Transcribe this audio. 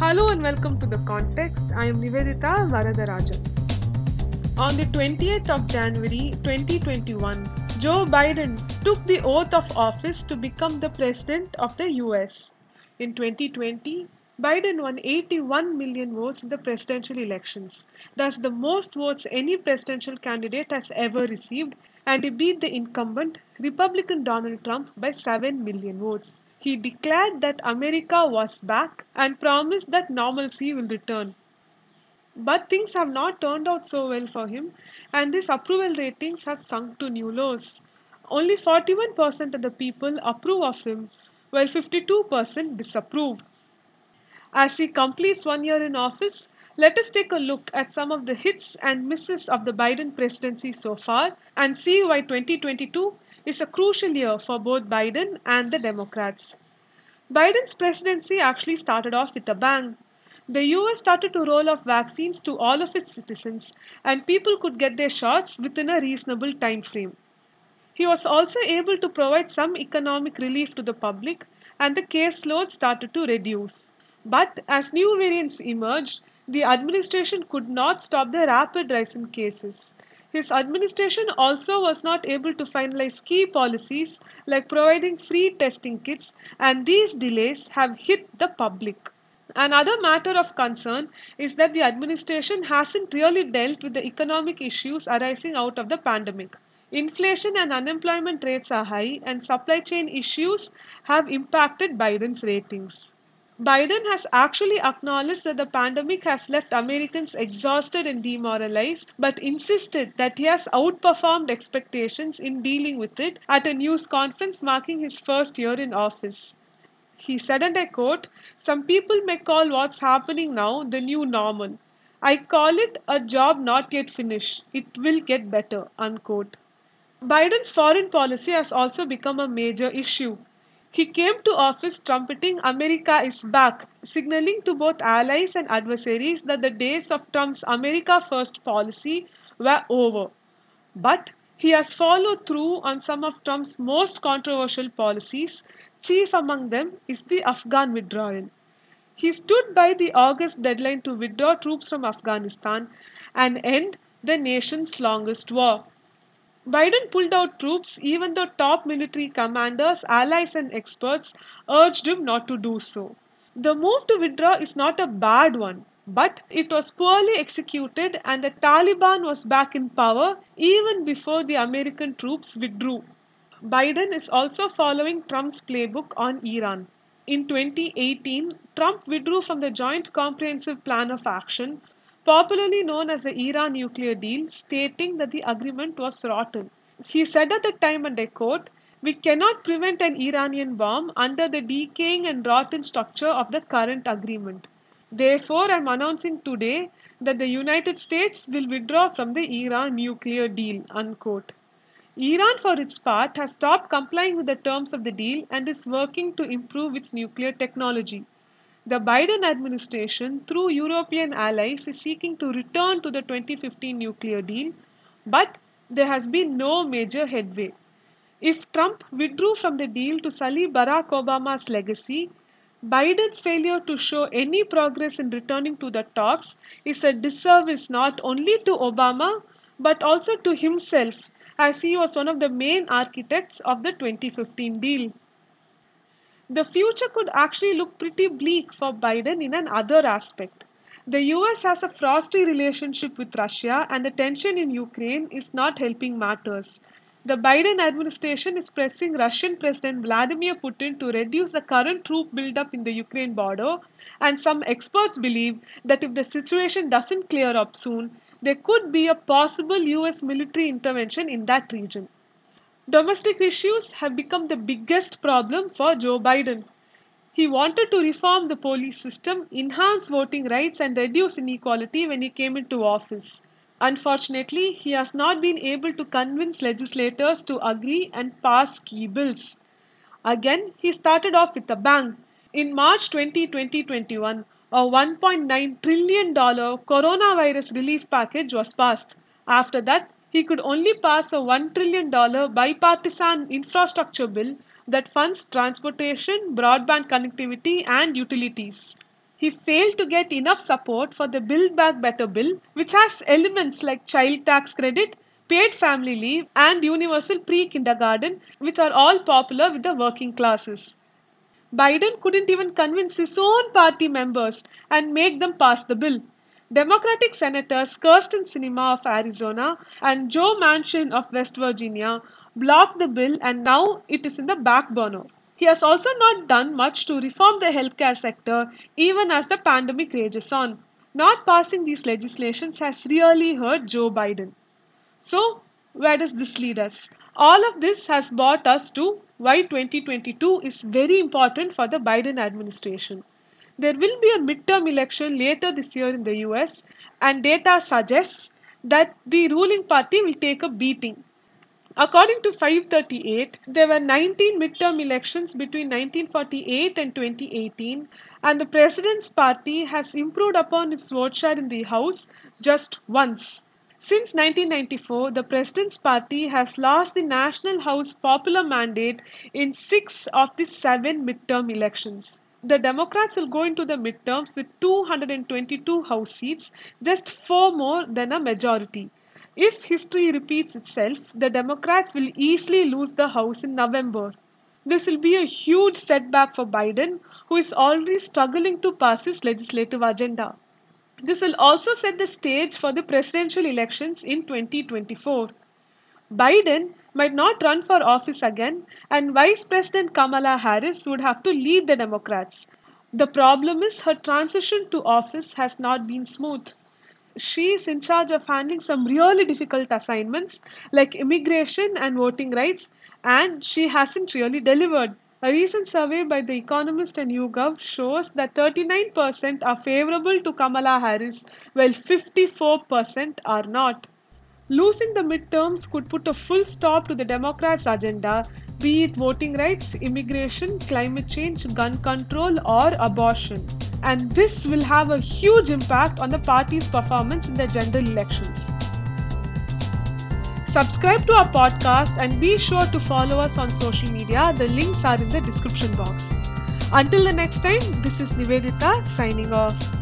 Hello and welcome to The Context. I am Nivedita Varadarajan. On the 20th of January 2021, Joe Biden took the oath of office to become the President of the US. In 2020, Biden won 81 million votes in the presidential elections, thus, the most votes any presidential candidate has ever received, and he beat the incumbent, Republican Donald Trump, by 7 million votes. He declared that America was back and promised that normalcy will return. But things have not turned out so well for him, and his approval ratings have sunk to new lows. Only 41% of the people approve of him, while 52% disapprove. As he completes one year in office, let us take a look at some of the hits and misses of the Biden presidency so far and see why 2022 is a crucial year for both Biden and the Democrats. Biden's presidency actually started off with a bang. The US started to roll off vaccines to all of its citizens, and people could get their shots within a reasonable time frame. He was also able to provide some economic relief to the public, and the caseload started to reduce. But as new variants emerged, the administration could not stop the rapid rise in cases. His administration also was not able to finalize key policies like providing free testing kits, and these delays have hit the public. Another matter of concern is that the administration hasn't really dealt with the economic issues arising out of the pandemic. Inflation and unemployment rates are high, and supply chain issues have impacted Biden's ratings. Biden has actually acknowledged that the pandemic has left Americans exhausted and demoralized, but insisted that he has outperformed expectations in dealing with it at a news conference marking his first year in office. He said, and I quote, Some people may call what's happening now the new normal. I call it a job not yet finished. It will get better. Unquote. Biden's foreign policy has also become a major issue. He came to office trumpeting America is back, signaling to both allies and adversaries that the days of Trump's America First policy were over. But he has followed through on some of Trump's most controversial policies. Chief among them is the Afghan withdrawal. He stood by the August deadline to withdraw troops from Afghanistan and end the nation's longest war. Biden pulled out troops even though top military commanders, allies, and experts urged him not to do so. The move to withdraw is not a bad one, but it was poorly executed and the Taliban was back in power even before the American troops withdrew. Biden is also following Trump's playbook on Iran. In 2018, Trump withdrew from the Joint Comprehensive Plan of Action, popularly known as the Iran nuclear deal, stating that the agreement was rotten. He said at the time, and I quote, We cannot prevent an Iranian bomb under the decaying and rotten structure of the current agreement. Therefore, I am announcing today that the United States will withdraw from the Iran nuclear deal. Unquote. Iran, for its part, has stopped complying with the terms of the deal and is working to improve its nuclear technology. The Biden administration, through European allies, is seeking to return to the 2015 nuclear deal, but there has been no major headway. If Trump withdrew from the deal to sully Barack Obama's legacy, Biden's failure to show any progress in returning to the talks is a disservice not only to Obama but also to himself, as he was one of the main architects of the 2015 deal. The future could actually look pretty bleak for Biden in another aspect. The US has a frosty relationship with Russia, and the tension in Ukraine is not helping matters. The Biden administration is pressing Russian President Vladimir Putin to reduce the current troop buildup in the Ukraine border, and some experts believe that if the situation doesn't clear up soon, there could be a possible US military intervention in that region. Domestic issues have become the biggest problem for Joe Biden. He wanted to reform the police system, enhance voting rights, and reduce inequality when he came into office. Unfortunately, he has not been able to convince legislators to agree and pass key bills. Again, he started off with a bang. In March 20, 2021, a $1.9 trillion coronavirus relief package was passed. After that, he could only pass a $1 trillion bipartisan infrastructure bill that funds transportation, broadband connectivity, and utilities. he failed to get enough support for the Build Back Better bill, which has elements like child tax credit, paid family leave, and universal pre kindergarten, which are all popular with the working classes. Biden couldn't even convince his own party members and make them pass the bill. Democratic Senators Kyrsten Sinema of Arizona and Joe Manchin of West Virginia blocked the bill and now it is in the back burner. He has also not done much to reform the healthcare sector even as the pandemic rages on. Not passing these legislations has really hurt Joe Biden. So, where does this lead us? All of this has brought us to why 2022 is very important for the Biden administration. There will be a midterm election later this year in the US, and data suggests that the ruling party will take a beating. According to 538, there were 19 midterm elections between 1948 and 2018, and the president's party has improved upon its vote share in the House just once. Since 1994, the President's Party has lost the National House popular mandate in six of the seven midterm elections. The Democrats will go into the midterms with 222 House seats, just four more than a majority. If history repeats itself, the Democrats will easily lose the House in November. This will be a huge setback for Biden, who is already struggling to pass his legislative agenda. This will also set the stage for the presidential elections in 2024. Biden might not run for office again, and Vice President Kamala Harris would have to lead the Democrats. The problem is her transition to office has not been smooth. She is in charge of handling some really difficult assignments like immigration and voting rights, and she hasn't really delivered. A recent survey by The Economist and YouGov shows that 39% are favorable to Kamala Harris, while 54% are not. Losing the midterms could put a full stop to the Democrats' agenda, be it voting rights, immigration, climate change, gun control, or abortion. And this will have a huge impact on the party's performance in the general elections. Subscribe to our podcast and be sure to follow us on social media. The links are in the description box. Until the next time, this is Nivedita signing off.